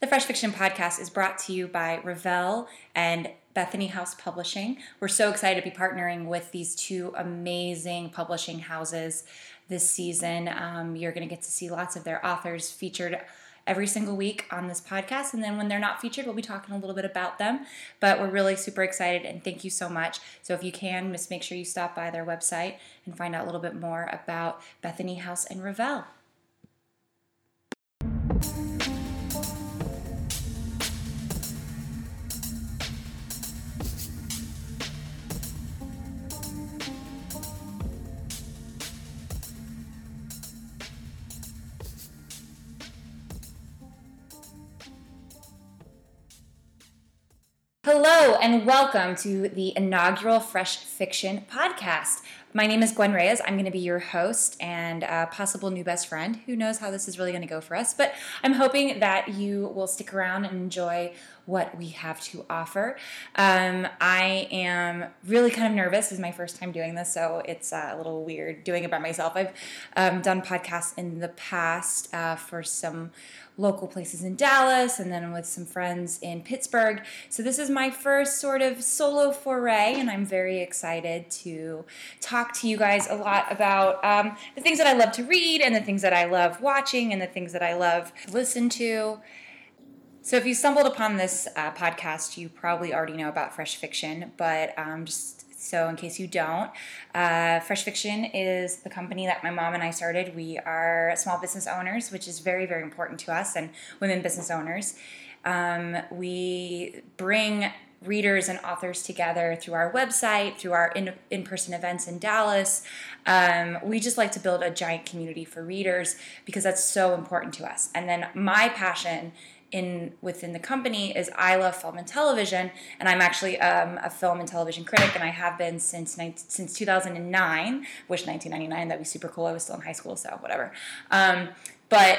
The Fresh Fiction Podcast is brought to you by Revell and Bethany House Publishing. We're so excited to be partnering with these two amazing publishing houses this season. Um, you're going to get to see lots of their authors featured every single week on this podcast. And then when they're not featured, we'll be talking a little bit about them. But we're really super excited and thank you so much. So if you can, just make sure you stop by their website and find out a little bit more about Bethany House and Revell. And welcome to the inaugural Fresh Fiction podcast. My name is Gwen Reyes. I'm going to be your host and possible new best friend. Who knows how this is really going to go for us, but I'm hoping that you will stick around and enjoy what we have to offer. Um, I am really kind of nervous. This is my first time doing this, so it's uh, a little weird doing it by myself. I've um, done podcasts in the past uh, for some local places in Dallas and then with some friends in Pittsburgh. So this is my first sort of solo foray, and I'm very excited to talk to you guys a lot about um, the things that I love to read and the things that I love watching and the things that I love to listen to. So, if you stumbled upon this uh, podcast, you probably already know about Fresh Fiction, but um, just so, in case you don't, uh, Fresh Fiction is the company that my mom and I started. We are small business owners, which is very, very important to us, and women business owners. Um, we bring readers and authors together through our website, through our in, in-person events in Dallas. Um, we just like to build a giant community for readers because that's so important to us. And then my passion in within the company is I love film and television, and I'm actually um, a film and television critic, and I have been since since 2009. Wish 1999 that'd be super cool. I was still in high school, so whatever. Um, but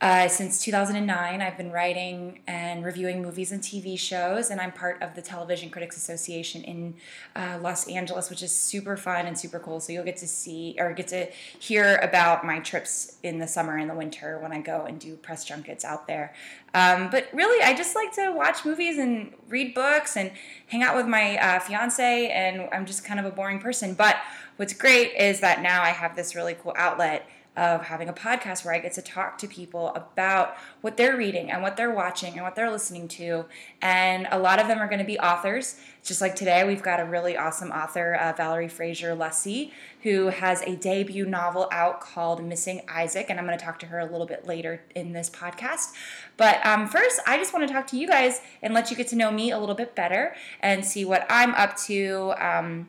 uh, since 2009, I've been writing and reviewing movies and TV shows, and I'm part of the Television Critics Association in uh, Los Angeles, which is super fun and super cool. So you'll get to see or get to hear about my trips in the summer and the winter when I go and do press junkets out there. Um, but really, I just like to watch movies and read books and hang out with my uh, fiance, and I'm just kind of a boring person. But what's great is that now I have this really cool outlet of having a podcast where I get to talk to people about what they're reading and what they're watching and what they're listening to. And a lot of them are going to be authors. Just like today, we've got a really awesome author, uh, Valerie Fraser Luesse, who has a debut novel out called Missing Isaac. And I'm going to talk to her a little bit later in this podcast. But um, first, I just want to talk to you guys and let you get to know me a little bit better and see what I'm up to. Um,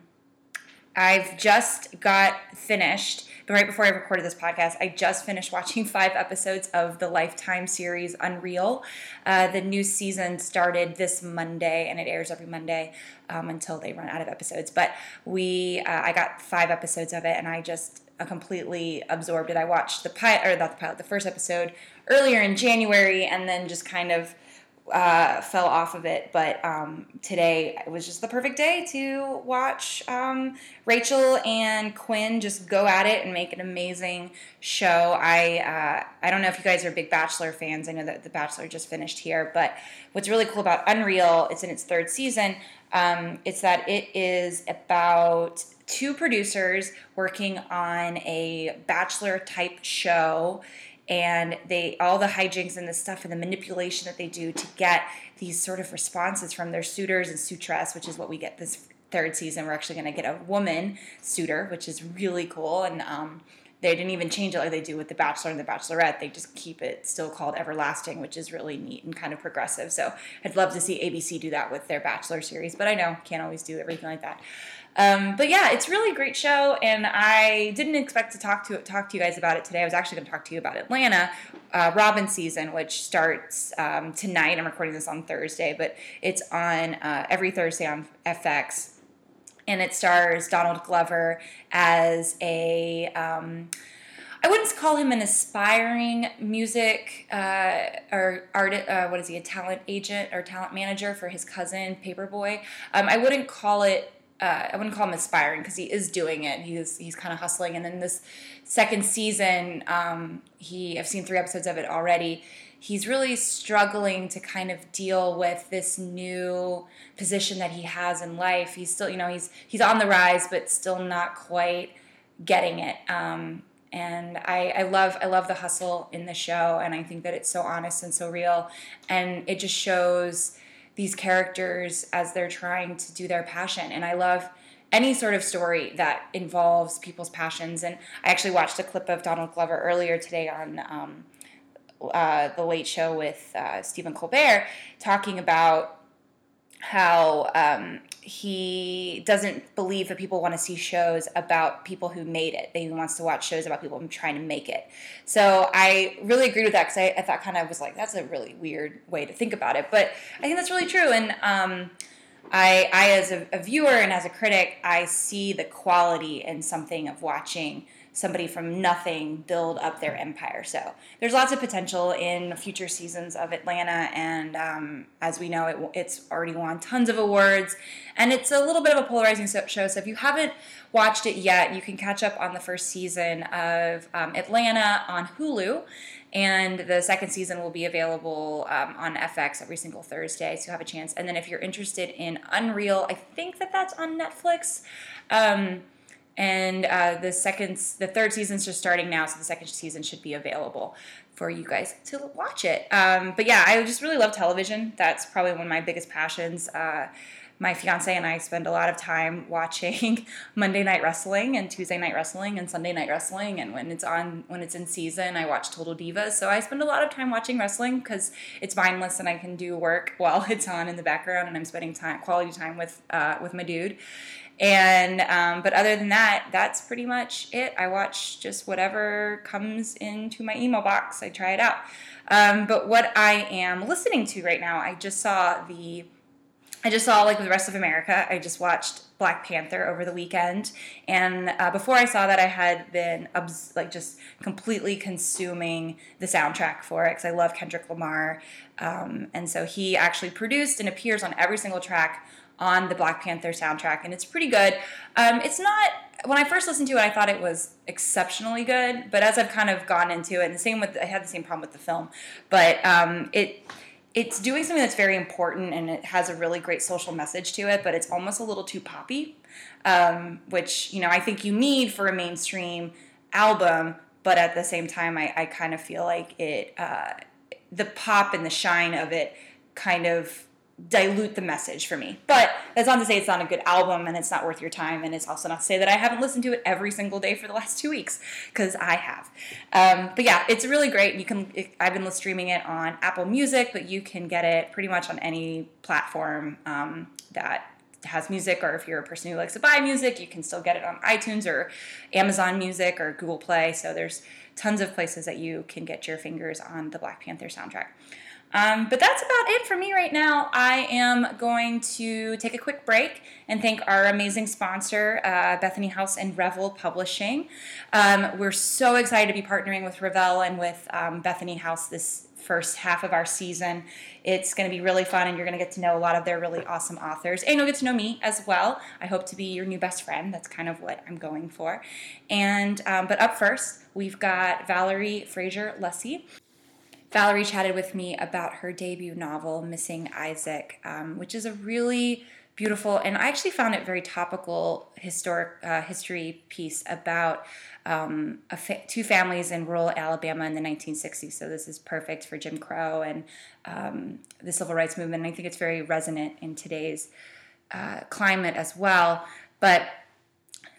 I've just got finished but right before I recorded this podcast, I just finished watching five episodes of the Lifetime series Unreal. Uh, the new season started this Monday, and it airs every Monday um, until they run out of episodes. But we, uh, I got five episodes of it, and I just uh, completely absorbed it. I watched the pilot, or not the pilot, the first episode earlier in January, and then just kind of uh, fell off of it, but um, today it was just the perfect day to watch um, Rachel and Quinn just go at it and make an amazing show. I uh, I don't know if you guys are big Bachelor fans. I know that The Bachelor just finished here, but what's really cool about Unreal, it's in its third season. Um, it's that it is about two producers working on a Bachelor type show and they all the hijinks and the stuff and the manipulation that they do to get these sort of responses from their suitors and suitress, which is what we get this third season. We're actually going to get a woman suitor, which is really cool, and um, they didn't even change it like they do with the Bachelor and the Bachelorette. They just keep it still called Everlasting, which is really neat and kind of progressive. So I'd love to see ABC do that with their Bachelor series, but I know can't always do everything like that. Um, but yeah, it's really a great show, and I didn't expect to talk to talk to you guys about it today. I was actually going to talk to you about Atlanta, uh, Robbin' season, which starts um, tonight. I'm recording this on Thursday, but it's on uh, every Thursday on FX, and it stars Donald Glover as a. Um, I wouldn't call him an aspiring music uh, or art. Uh, what is he? A talent agent or talent manager for his cousin Paper Boi. Um, I wouldn't call it uh, I wouldn't call him aspiring because he is doing it. He's he's kind of hustling. And then this second season, um, he I've seen three episodes of it already. he's really struggling to kind of deal with this new position that he has in life. He's still, you know, he's he's on the rise, but still not quite getting it. Um, and I, I love I love the hustle in the show, and I think that it's so honest and so real, and it just shows these characters as they're trying to do their passion. And I love any sort of story that involves people's passions. And I actually watched a clip of Donald Glover earlier today on um, uh, the Late Show with uh, Stephen Colbert, talking about how um, he doesn't believe that people want to see shows about people who made it. That He wants to watch shows about people trying to make it. So I really agreed with that because I, I, thought kind of was like, that's a really weird way to think about it. But I think that's really true. And um, I, I, as a, a viewer and as a critic, I see the quality in something of watching somebody from nothing build up their empire. So there's lots of potential in future seasons of Atlanta, and um, as we know, it, it's already won tons of awards, and it's a little bit of a polarizing show. So if you haven't watched it yet, you can catch up on the first season of um, Atlanta on Hulu. And the second season will be available um, on FX every single Thursday, so you have a chance. And then if you're interested in Unreal, I think that that's on Netflix. Um, and uh, the second, the third season's just starting now, so the second season should be available for you guys to watch it. Um, but yeah, I just really love television. That's probably one of my biggest passions. Uh, my fiance and I spend a lot of time watching Monday Night Wrestling and Tuesday Night Wrestling and Sunday Night Wrestling. And when it's on, when it's in season, I watch Total Divas. So I spend a lot of time watching wrestling because it's mindless and I can do work while it's on in the background and I'm spending time, quality time with uh, with my dude. And um, but other than that, that's pretty much it. I watch just whatever comes into my email box. I try it out. Um, but what I am listening to right now, I just saw the. I just saw like the rest of America. I just watched Black Panther over the weekend, and uh, before I saw that, I had been obs- like just completely consuming the soundtrack for it because I love Kendrick Lamar, um, and so he actually produced and appears on every single track on the Black Panther soundtrack, and it's pretty good. Um, it's not when I first listened to it, I thought it was exceptionally good, but as I've kind of gone into it, and the same with I had the same problem with the film, but um, it it's doing something that's very important and it has a really great social message to it, but it's almost a little too poppy, um, which you know I think you need for a mainstream album, but at the same time, I, I kind of feel like it uh, the pop and the shine of it kind of dilute the message for me. But that's not to say it's not a good album and it's not worth your time. And it's also not to say that I haven't listened to it every single day for the last two weeks because I have. Um, but yeah, it's really great. You can. It, I've been streaming it on Apple Music, but you can get it pretty much on any platform um, that has music or if you're a person who likes to buy music you can still get it on itunes or amazon music or google play so there's tons of places that you can get your fingers on the black panther soundtrack um, but that's about it for me right now. I am going to take a quick break and thank our amazing sponsor, uh, Bethany House and Revell Publishing. Um, we're so excited to be partnering with Revell and with um, Bethany House this first half of our season. It's going to be really fun, and you're going to get to know a lot of their really awesome authors, and you'll get to know me as well. I hope to be your new best friend. That's kind of what I'm going for. And um, but up first, we've got Valerie Fraser Luesse. Valerie chatted with me about her debut novel, Missing Isaac, um, which is a really beautiful and I actually found it very topical historic uh, history piece about um, fa- two families in rural Alabama in the 1960s. So this is perfect for Jim Crow and um, the civil rights movement. And I think it's very resonant in today's uh, climate as well. But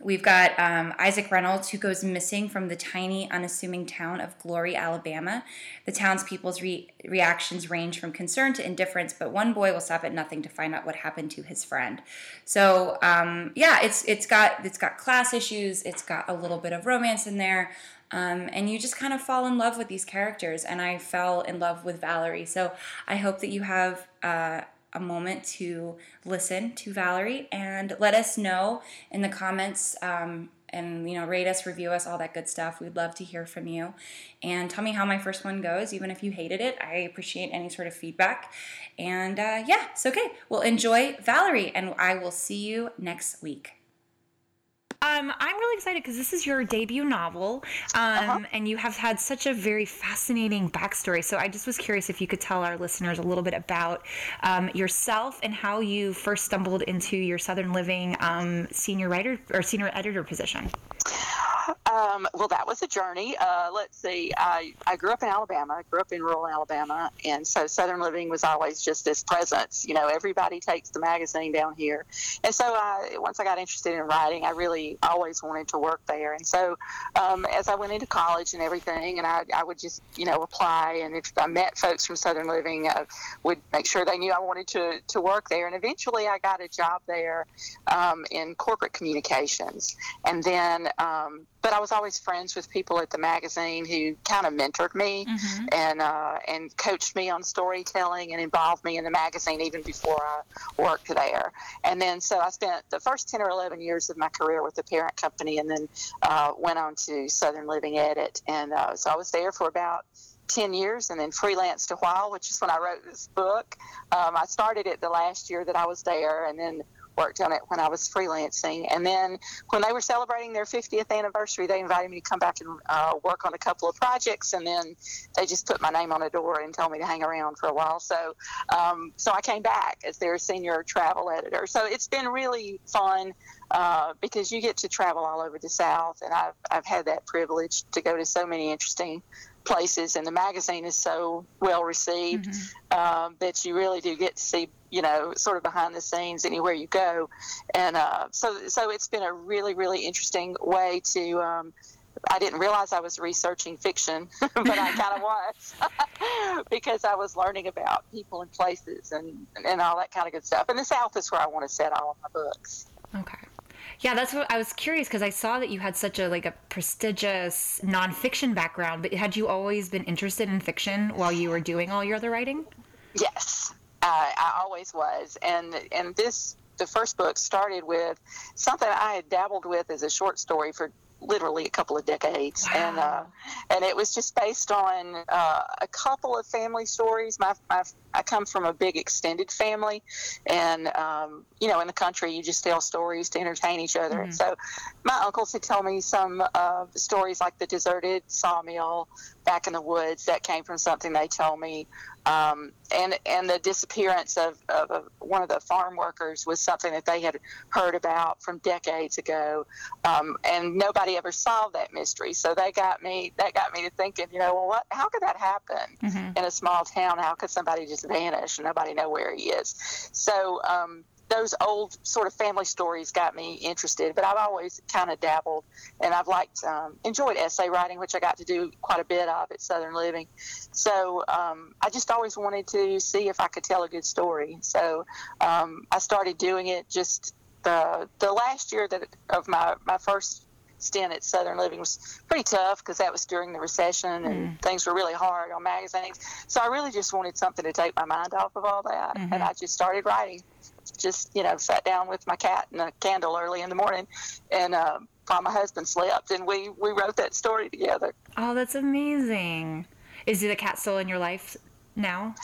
We've got um, Isaac Reynolds, who goes missing from the tiny, unassuming town of Glory, Alabama. The townspeople's re- reactions range from concern to indifference, but one boy will stop at nothing to find out what happened to his friend. So, um, yeah, it's it's got it's got class issues. It's got a little bit of romance in there. Um, and you just kind of fall in love with these characters. And I fell in love with Valerie. So I hope that you have uh, a moment to listen to Valerie and let us know in the comments um, and you know rate us review us all that good stuff. We'd love to hear from you. And tell me how my first one goes even if you hated it. I appreciate any sort of feedback. And uh, yeah it's okay. Well enjoy valerie and i will see you next week Um, I'm really excited because this is your debut novel, um, uh-huh. and you have had such a very fascinating backstory. So I just was curious if you could tell our listeners a little bit about um, yourself and how you first stumbled into your Southern Living um, senior writer or senior editor position. Um, well, that was a journey. Uh, let's see. I, I grew up in Alabama. I grew up in rural Alabama, and so Southern Living was always just this presence. You know, everybody takes the magazine down here, and so I, once I got interested in writing, I really always wanted to work there. And so, um, as I went into college and everything, and I, I would just you know apply, and if I met folks from Southern Living, I would make sure they knew I wanted to to work there. And eventually, I got a job there um, in corporate communications, and then. Um, but I was always friends with people at the magazine who kind of mentored me mm-hmm. and uh, and coached me on storytelling and involved me in the magazine even before I worked there. And then so I spent the first ten or eleven years of my career with the parent company, and then uh, went on to Southern Living Edit, and uh, so I was there for about 10 years and then freelanced a while, which is when I wrote this book. Um, I started it the last year that I was there and then worked on it when I was freelancing. And then when they were celebrating their 50th anniversary, they invited me to come back and uh, work on a couple of projects. And then they just put my name on a door and told me to hang around for a while. So, um, so I came back as their senior travel editor. So it's been really fun. Uh, because you get to travel all over the South, and I've, I've had that privilege to go to so many interesting places, and the magazine is so well received mm-hmm. um, that you really do get to see, you know, sort of behind the scenes anywhere you go, and uh, so so it's been a really really interesting way to. Um, I didn't realize I was researching fiction, but I kind of was because I was learning about people and places and and all that kind of good stuff. And the South is where I want to set all of my books. Okay. Yeah, that's what I was curious because I saw that you had such a like a prestigious nonfiction background, but had you always been interested in fiction while you were doing all your other writing? Yes, uh, I always was, and and this the first book started with something I had dabbled with as a short story for literally a couple of decades, wow. and uh, and it was just based on uh, a couple of family stories. My, my I come from a big extended family, and um, you know, in the country, you just tell stories to entertain each other. Mm-hmm. And so, my uncles had told me some uh, stories like the deserted sawmill back in the woods that came from something they told me um, and and the disappearance of, of, one of the farm workers was something that they had heard about from decades ago, um, and nobody ever solved that mystery. So they got me that got me to thinking, you know, well, what? How could that happen mm-hmm. in a small town? How could somebody just vanish and nobody know where he is? So um, those old sort of family stories got me interested, but I've always kind of dabbled and I've liked, um, enjoyed essay writing, which I got to do quite a bit of at Southern Living. So um, I just always wanted to see if I could tell a good story. So um, I started doing it just the the last year that of my, my first stint at Southern Living was pretty tough because that was during the recession and mm. things were really hard on magazines. So I really just wanted something to take my mind off of all that, mm-hmm. and I just started writing just you know sat down with my cat and a candle early in the morning, and uh, while my husband slept, and we we wrote that story together. Oh, that's amazing! Is the cat still in your life now?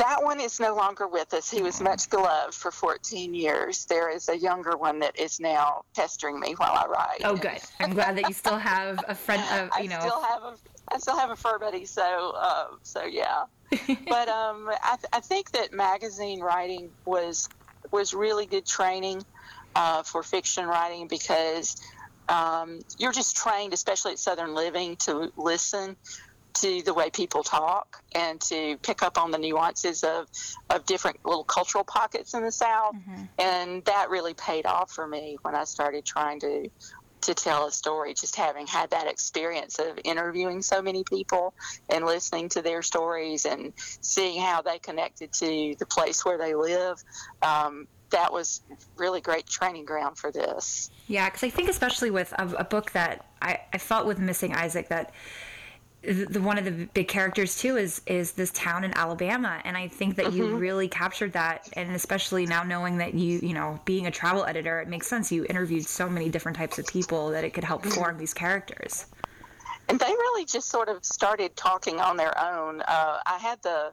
That one is no longer with us. He was much beloved for 14 years. There is a younger one that is now pestering me while I write. Oh, good. I'm glad that you still have a friend. Of, you know, I still have a, I still have a fur buddy. So, uh, so yeah. but um, I, th- I, think that magazine writing was was really good training uh, for fiction writing because um, you're just trained, especially at Southern Living, to listen to the way people talk and to pick up on the nuances of, of different little cultural pockets in the South. Mm-hmm. And that really paid off for me when I started trying to to tell a story, just having had that experience of interviewing so many people and listening to their stories and seeing how they connected to the place where they live. Um, that was really great training ground for this. Yeah, because I think especially with a, a book that I, I felt with Missing Isaac that the, one of the big characters too is is this town in Alabama, and I think that mm-hmm. you really captured that, and especially now knowing that you you know being a travel editor, it makes sense. You interviewed so many different types of people that it could help mm-hmm. form these characters. And they really just sort of started talking on their own. Uh, I had the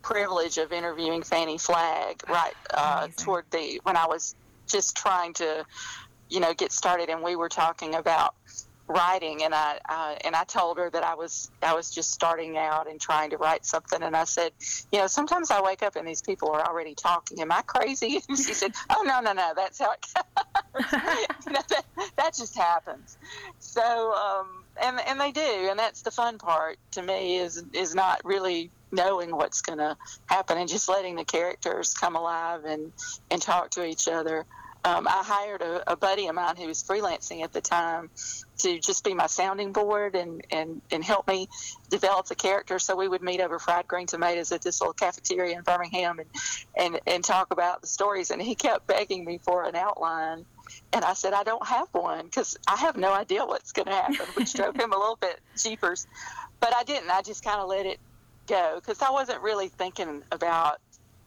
privilege of interviewing Fannie Flagg right uh, toward the when I was just trying to you know, get started, and we were talking about writing and I uh, and I told her that I was I was just starting out and trying to write something and I said you know sometimes I wake up and these people are already talking. Am I crazy? And she said oh no no no that's how it know, that, that just happens. So um, and and they do and that's the fun part to me is is not really knowing what's going to happen and just letting the characters come alive and and talk to each other um, I hired a, a buddy of mine who was freelancing at the time to just be my sounding board and, and, and help me develop the character. So we would meet over fried green tomatoes at this little cafeteria in Birmingham and, and, and talk about the stories. And he kept begging me for an outline. And I said, I don't have one because I have no idea what's going to happen, which drove him a little bit jeepers. But I didn't. I just kind of let it go because I wasn't really thinking about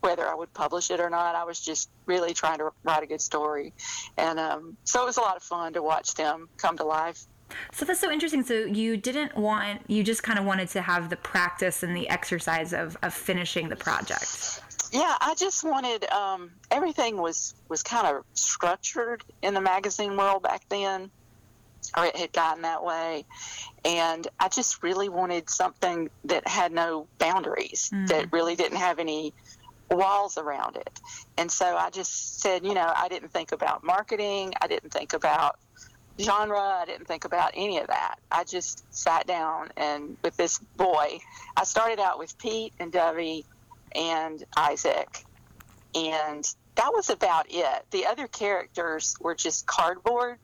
whether I would publish it or not. I was just really trying to write a good story. And um, so it was a lot of fun to watch them come to life. So that's so interesting. So you didn't want, you just kind of wanted to have the practice and the exercise of, of finishing the project. Yeah, I just wanted um, everything was was kind of structured in the magazine world back then, or it had gotten that way, and I just really wanted something that had no boundaries, mm. that really didn't have any walls around it. And so I just said, you know, I didn't think about marketing, I didn't think about genre, I didn't think about any of that. I just sat down and with this boy, I started out with Pete and Dovey and Isaac. And that was about it. The other characters were just cardboard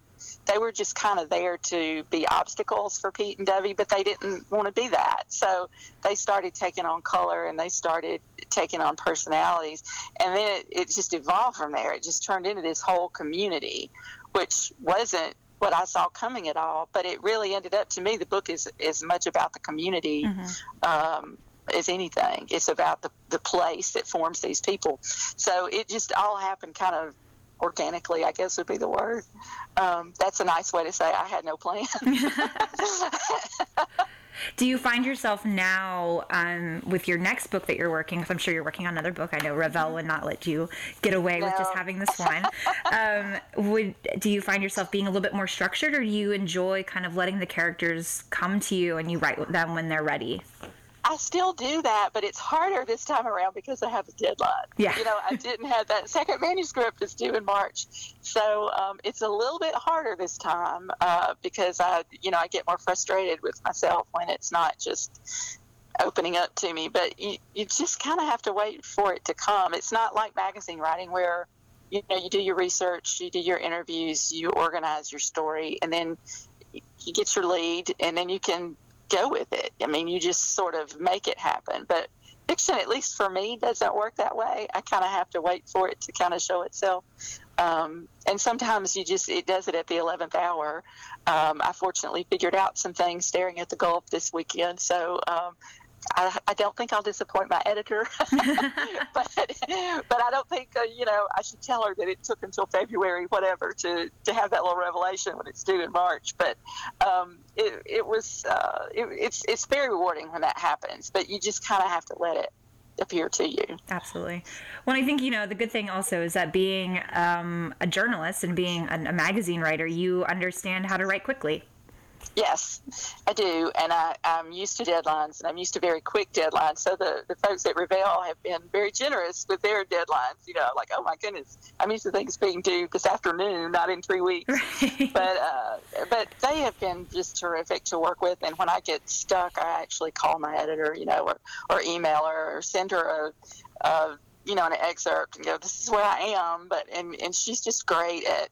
they were just kind of there to be obstacles for Pete and Dovey, but they didn't want to be that. So they started taking on color and they started taking on personalities. And then it, it just evolved from there. It just turned into this whole community, which wasn't what I saw coming at all. But it really ended up to me, the book is as much about the community. Mm-hmm. Um, as anything. It's about the, the place that forms these people. So it just all happened kind of organically, I guess would be the word. Um, that's a nice way to say I had no plan. Do you find yourself now um, with your next book that you're working? Because I'm sure you're working on another book. I know Revell would not let you get away no. with just having this one. um, would do you find yourself being a little bit more structured, or do you enjoy kind of letting the characters come to you and you write them when they're ready? I still do that, but it's harder this time around because I have a deadline. Yeah. You know, I didn't have that second manuscript is due in March, so um, it's a little bit harder this time uh, because I, you know, I get more frustrated with myself when it's not just opening up to me. But you, you just kind of have to wait for it to come. It's not like magazine writing where you know you do your research, you do your interviews, you organize your story, and then you get your lead, and then you can go with it. I mean, you just sort of make it happen. But fiction, at least for me, doesn't work that way. I kind of have to wait for it to kind of show itself. Um, and sometimes you just it does it at the 11th hour. Um, I fortunately figured out some things staring at the Gulf this weekend, so um, I, I, don't think I'll disappoint my editor, but but I don't think uh, you know I should tell her that it took until February, whatever, to to have that little revelation when it's due in March. But um, it it was uh, it, it's it's very rewarding when that happens, but you just kind of have to let it appear to you. Absolutely. Well, I think you know the good thing also is that being um, a journalist and being a, a magazine writer, you understand how to write quickly. Yes, I do, and I, am used to deadlines, and I'm used to very quick deadlines. So the, the folks at Revell have been very generous with their deadlines. You know, like oh my goodness, I'm used to things being due this afternoon, not in three weeks. Right. But uh, but they have been just terrific to work with. And when I get stuck, I actually call my editor, you know, or or email her or send her a, a you know an excerpt and go, this is where I am. But and and she's just great at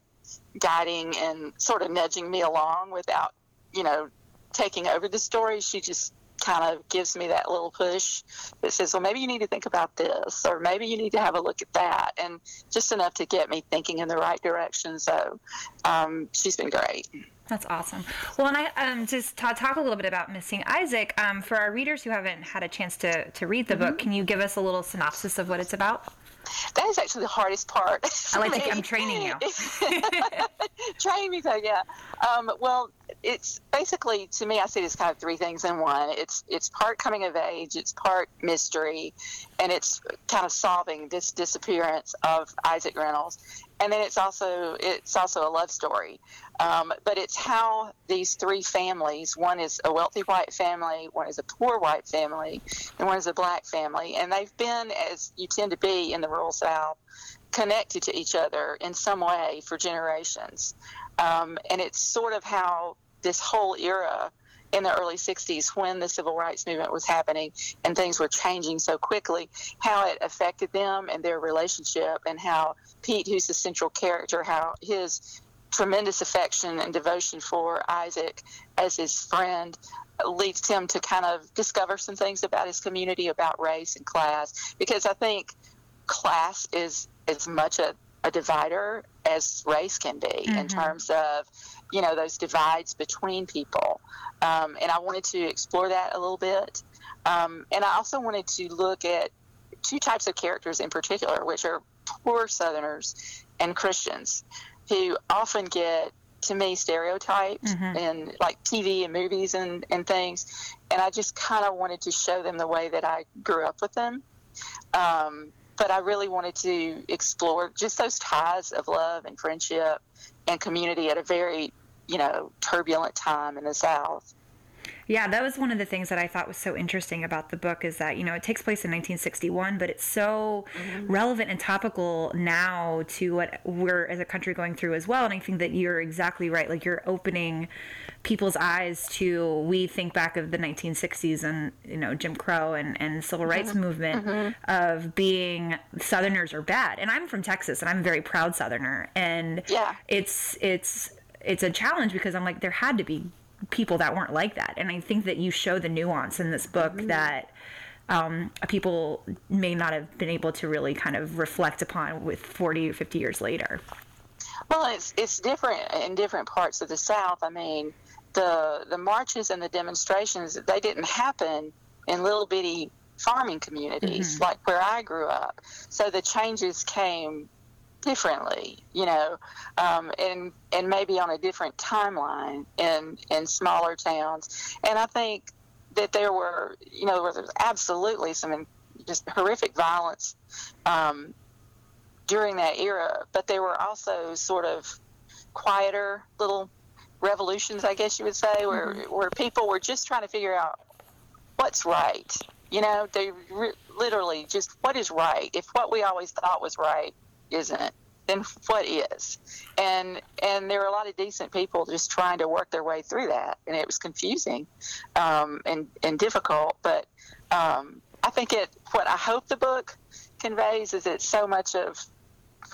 guiding and sort of nudging me along without you know, taking over the story, she just kind of gives me that little push that says, well, maybe you need to think about this, or maybe you need to have a look at that, and just enough to get me thinking in the right direction. So um, she's been great. That's awesome. Well, and I um, just talk, talk a little bit about Missing Isaac. Um, for our readers who haven't had a chance to, to read the mm-hmm. book, can you give us a little synopsis of what it's about? That is actually the hardest part. I like to, I'm training you. Train me, so yeah. Um, well, it's basically to me, I see it as kind of three things in one. It's it's part coming of age, it's part mystery, and it's kind of solving this disappearance of Isaac Reynolds. and then it's also it's also a love story. Um, but it's how these three families one is a wealthy white family, one is a poor white family, and one is a black family. And they've been, as you tend to be in the rural South, connected to each other in some way for generations. Um, and it's sort of how this whole era in the early 60s when the civil rights movement was happening and things were changing so quickly, how it affected them and their relationship, and how Pete, who's the central character, how his tremendous affection and devotion for Isaac as his friend leads him to kind of discover some things about his community, about race and class, because I think class is as much a, a divider as race can be mm-hmm. in terms of you know those divides between people um, and i wanted to explore that a little bit um, and i also wanted to look at two types of characters in particular which are poor southerners and christians who often get to me stereotyped mm-hmm. in like tv and movies and, and things and i just kind of wanted to show them the way that i grew up with them um, but I really wanted to explore just those ties of love and friendship and community at a very, you know, turbulent time in the South. Yeah, that was one of the things that I thought was so interesting about the book is that, you know, it takes place in 1961, but it's so mm-hmm. relevant and topical now to what we're as a country going through as well. And I think that you're exactly right. Like you're opening people's eyes to, we think back of the 1960s and, you know, Jim Crow and, and civil mm-hmm. rights mm-hmm. movement mm-hmm. of being Southerners are bad. And I'm from Texas and I'm a very proud Southerner. And yeah. it's, it's, it's a challenge because I'm like, there had to be people that weren't like that. And I think that you show the nuance in this book mm-hmm. that um, people may not have been able to really kind of reflect upon with 40 or 50 years later. Well, it's it's different in different parts of the South. I mean, the the marches and the demonstrations they didn't happen in little bitty farming communities mm-hmm. like where I grew up. So the changes came differently, you know, um, and and maybe on a different timeline in in smaller towns. And I think that there were, you know, there was absolutely some just horrific violence um, during that era, but there were also sort of quieter little revolutions, I guess you would say, where mm-hmm. where people were just trying to figure out what's right. You know, they re- literally just what is right. If what we always thought was right isn't, then what is? And and there were a lot of decent people just trying to work their way through that, and it was confusing um, and and difficult. But um, I think it what I hope the book conveys is that so much of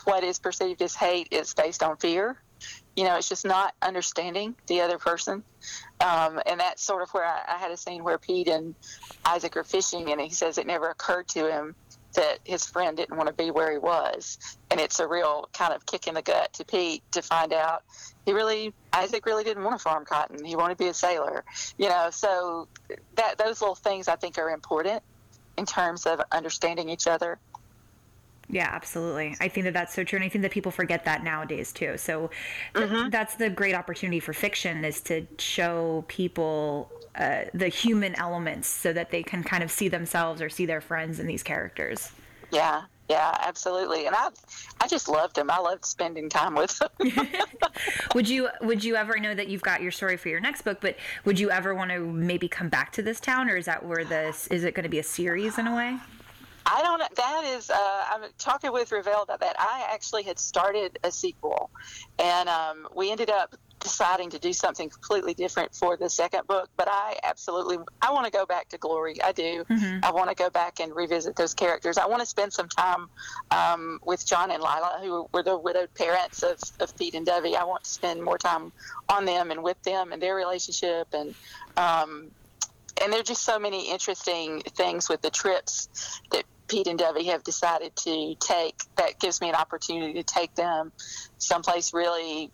what is perceived as hate is based on fear. You know, it's just not understanding the other person. Um, and that's sort of where I, I, had a scene where Pete and Isaac are fishing, and he says it never occurred to him that his friend didn't want to be where he was. And it's a real kind of kick in the gut to Pete to find out he really, Isaac really didn't want to farm cotton. He wanted to be a sailor, you know. So that those little things I think are important in terms of understanding each other. Yeah, absolutely. I think that that's so true, and I think that people forget that nowadays too. So th- mm-hmm. that's the great opportunity for fiction is to show people uh, the human elements so that they can kind of see themselves or see their friends in these characters. Yeah, yeah, absolutely. And I, I just loved them. I loved spending time with them. would you, would you ever know that you've got your story for your next book? But would you ever want to maybe come back to this town, or is that where this is it going to be a series in a way? I don't. That is. Uh, I'm talking with Revell about that. I actually had started a sequel, and um, we ended up deciding to do something completely different for the second book. But I absolutely, I want to go back to Glory. I do. Mm-hmm. I want to go back and revisit those characters. I want to spend some time um, with John and Lila, who were the widowed parents of, of Pete and Dovey. I want to spend more time on them and with them and their relationship and. Um, and there are just so many interesting things with the trips that Pete and Dovey have decided to take that gives me an opportunity to take them someplace really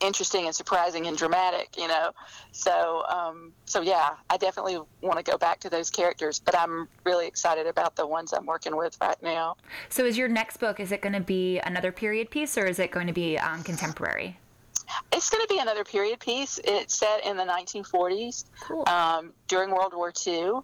interesting and surprising and dramatic, you know. So, um, so yeah, I definitely want to go back to those characters, but I'm really excited about the ones I'm working with right now. So, is your next book is it going to be another period piece or is it going to be um, contemporary? It's going to be another period piece. It's set in the 1940s cool. um, during World War II.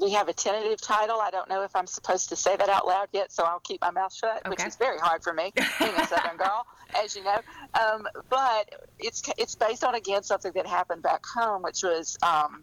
We have a tentative title. I don't know if I'm supposed to say that out loud yet, so I'll keep my mouth shut, okay. which is very hard for me, being a Southern girl, as you know. Um, but it's it's based on again something that happened back home, which was um,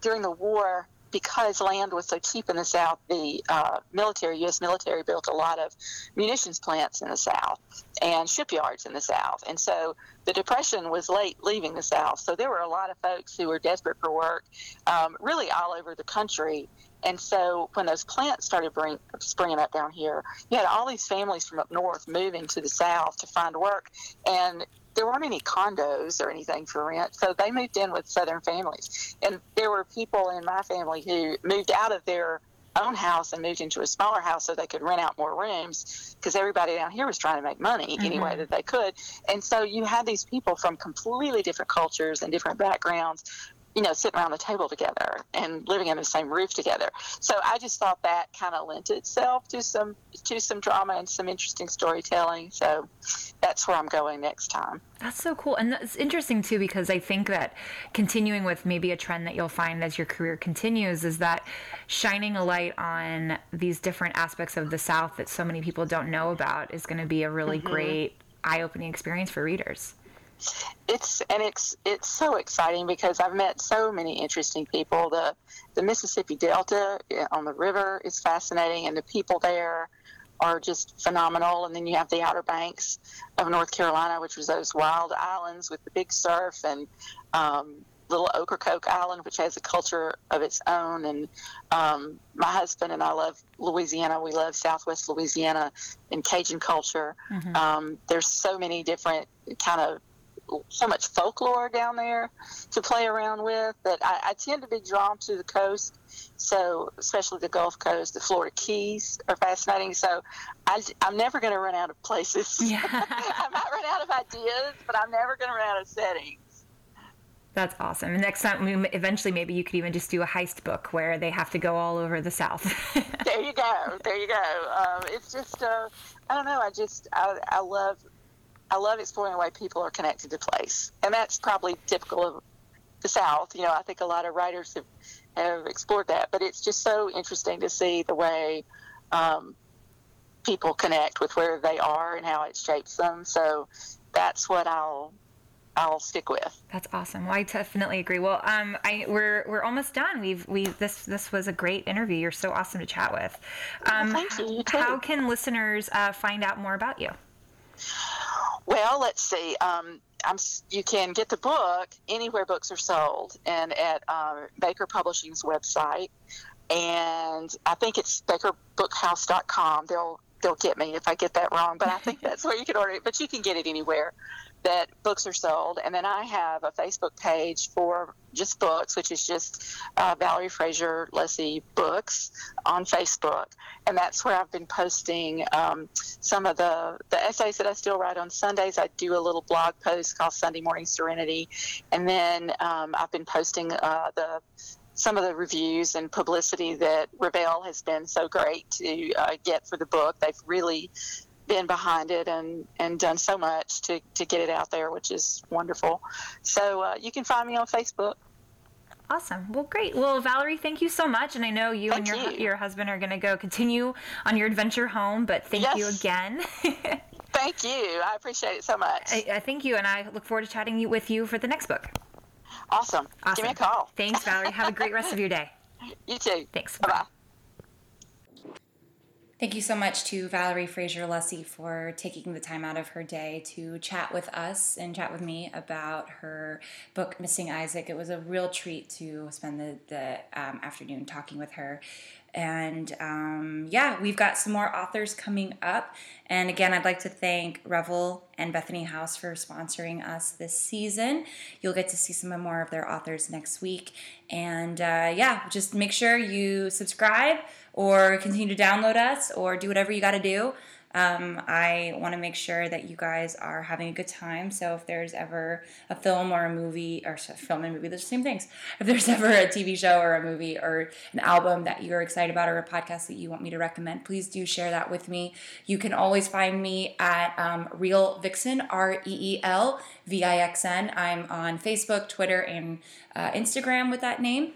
during the war because land was so cheap in the South, the uh, military, U.S. military, built a lot of munitions plants in the South and shipyards in the South. And so the Depression was late leaving the South. So there were a lot of folks who were desperate for work, um, really all over the country. And so when those plants started bring, springing up down here, you had all these families from up north moving to the South to find work. And there weren't any condos or anything for rent, so they moved in with Southern families. And there were people in my family who moved out of their own house and moved into a smaller house so they could rent out more rooms because everybody down here was trying to make money mm-hmm. any way that they could. And so you had these people from completely different cultures and different backgrounds you know, sitting around the table together and living under the same roof together. So I just thought that kind of lent itself to some to some drama and some interesting storytelling. So that's where I'm going next time. That's so cool. And that's interesting too because I think that continuing with maybe a trend that you'll find as your career continues is that shining a light on these different aspects of the South that so many people don't know about is going to be a really mm-hmm. great eye-opening experience for readers it's and it's it's so exciting because I've met so many interesting people. The the Mississippi Delta on the river is fascinating, and the people there are just phenomenal. And then you have the Outer Banks of North Carolina, which was those wild islands with the big surf, and um, little Ocracoke Island, which has a culture of its own. And um, my husband and I love Louisiana. We love Southwest Louisiana and Cajun culture. Mm-hmm. Um, there's so many different kind of so much folklore down there to play around with that I, I, tend to be drawn to the coast. So, especially the Gulf Coast, the Florida Keys are fascinating. So, I, am never going to run out of places. Yeah. I might run out of ideas, but I'm never going to run out of settings. That's awesome. And next time, eventually, maybe you could even just do a heist book where they have to go all over the South. there you go. There you go. Um, it's just, uh, I don't know. I just, I, I love I love exploring the way people are connected to place, and that's probably typical of the South. You know, I think a lot of writers have have explored that, but it's just so interesting to see the way um, people connect with where they are and how it shapes them. So that's what I'll I'll stick with. That's awesome. Well, I definitely agree. Well, um, I we're we're almost done. We've we this this was a great interview. You're so awesome to chat with. Um, well, thank you. you how can listeners uh, find out more about you? Well, let's see. Um, you can get the book anywhere books are sold and at uh, Baker Publishing's website. And I think it's bakerbookhouse.com. They'll they'll get me if I get that wrong, but I think that's where you can order it. But you can get it anywhere that books are sold. And then I have a Facebook page for just books, which is just uh, Valerie Fraser Luesse Books on Facebook. And that's where I've been posting um, some of the, the essays that I still write on Sundays. I do a little blog post called Sunday Morning Serenity. And then um, I've been posting uh, the some of the reviews and publicity that Revell has been so great to uh, get for the book. They've really been behind it and, and done so much to, to get it out there, which is wonderful. So uh, you can find me on Facebook. Awesome. Well, great. Well, Valerie, thank you so much. And I know you thank and your you. your husband are going to go continue on your adventure home, but thank yes. you again. thank you. I appreciate it so much. I, I, thank you, and I look forward to chatting with you for the next book. Awesome. awesome. Give me a call. Thanks, Valerie. Have a great rest of your day. You too. Thanks. Bye bye. Thank you so much to Valerie Fraser Luesse for taking the time out of her day to chat with us and chat with me about her book, Missing Isaac. It was a real treat to spend the, the um, afternoon talking with her. And um, yeah, we've got some more authors coming up. And again, I'd like to thank Revell and Bethany House for sponsoring us this season. You'll get to see some more of their authors next week. And uh, yeah, just make sure you subscribe or continue to download us or do whatever you got to do. Um, I want to make sure that you guys are having a good time. So if there's ever a film or a movie, or film and movie, they're the same things. If there's ever a TV show or a movie or an album that you're excited about or a podcast that you want me to recommend, please do share that with me. You can always find me at um, Reel Vixen, R E E L V I X N. I'm on Facebook, Twitter, and uh, Instagram with that name.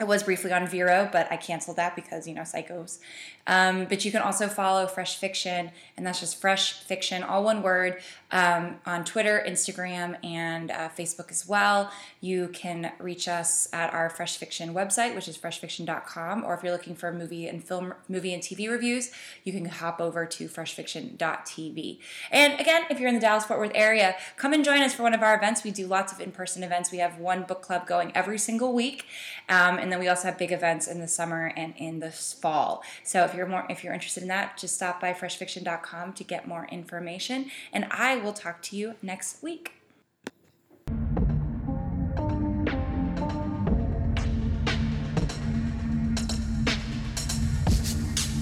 I was briefly on Vero, but I canceled that because, you know, psychos. Um, but you can also follow Fresh Fiction, and that's just Fresh Fiction, all one word, um, on Twitter, Instagram, and uh, Facebook as well. You can reach us at our Fresh Fiction website, which is freshfiction.com, or if you're looking for movie and film, movie and TV reviews, you can hop over to freshfiction.tv. And again, if you're in the Dallas Fort Worth area, come and join us for one of our events. We do lots of in-person events. We have one book club going every single week, um, and then we also have big events in the summer and in the fall. So if you're more if you're interested in that, just stop by freshfiction.com to get more information. And I will talk to you next week.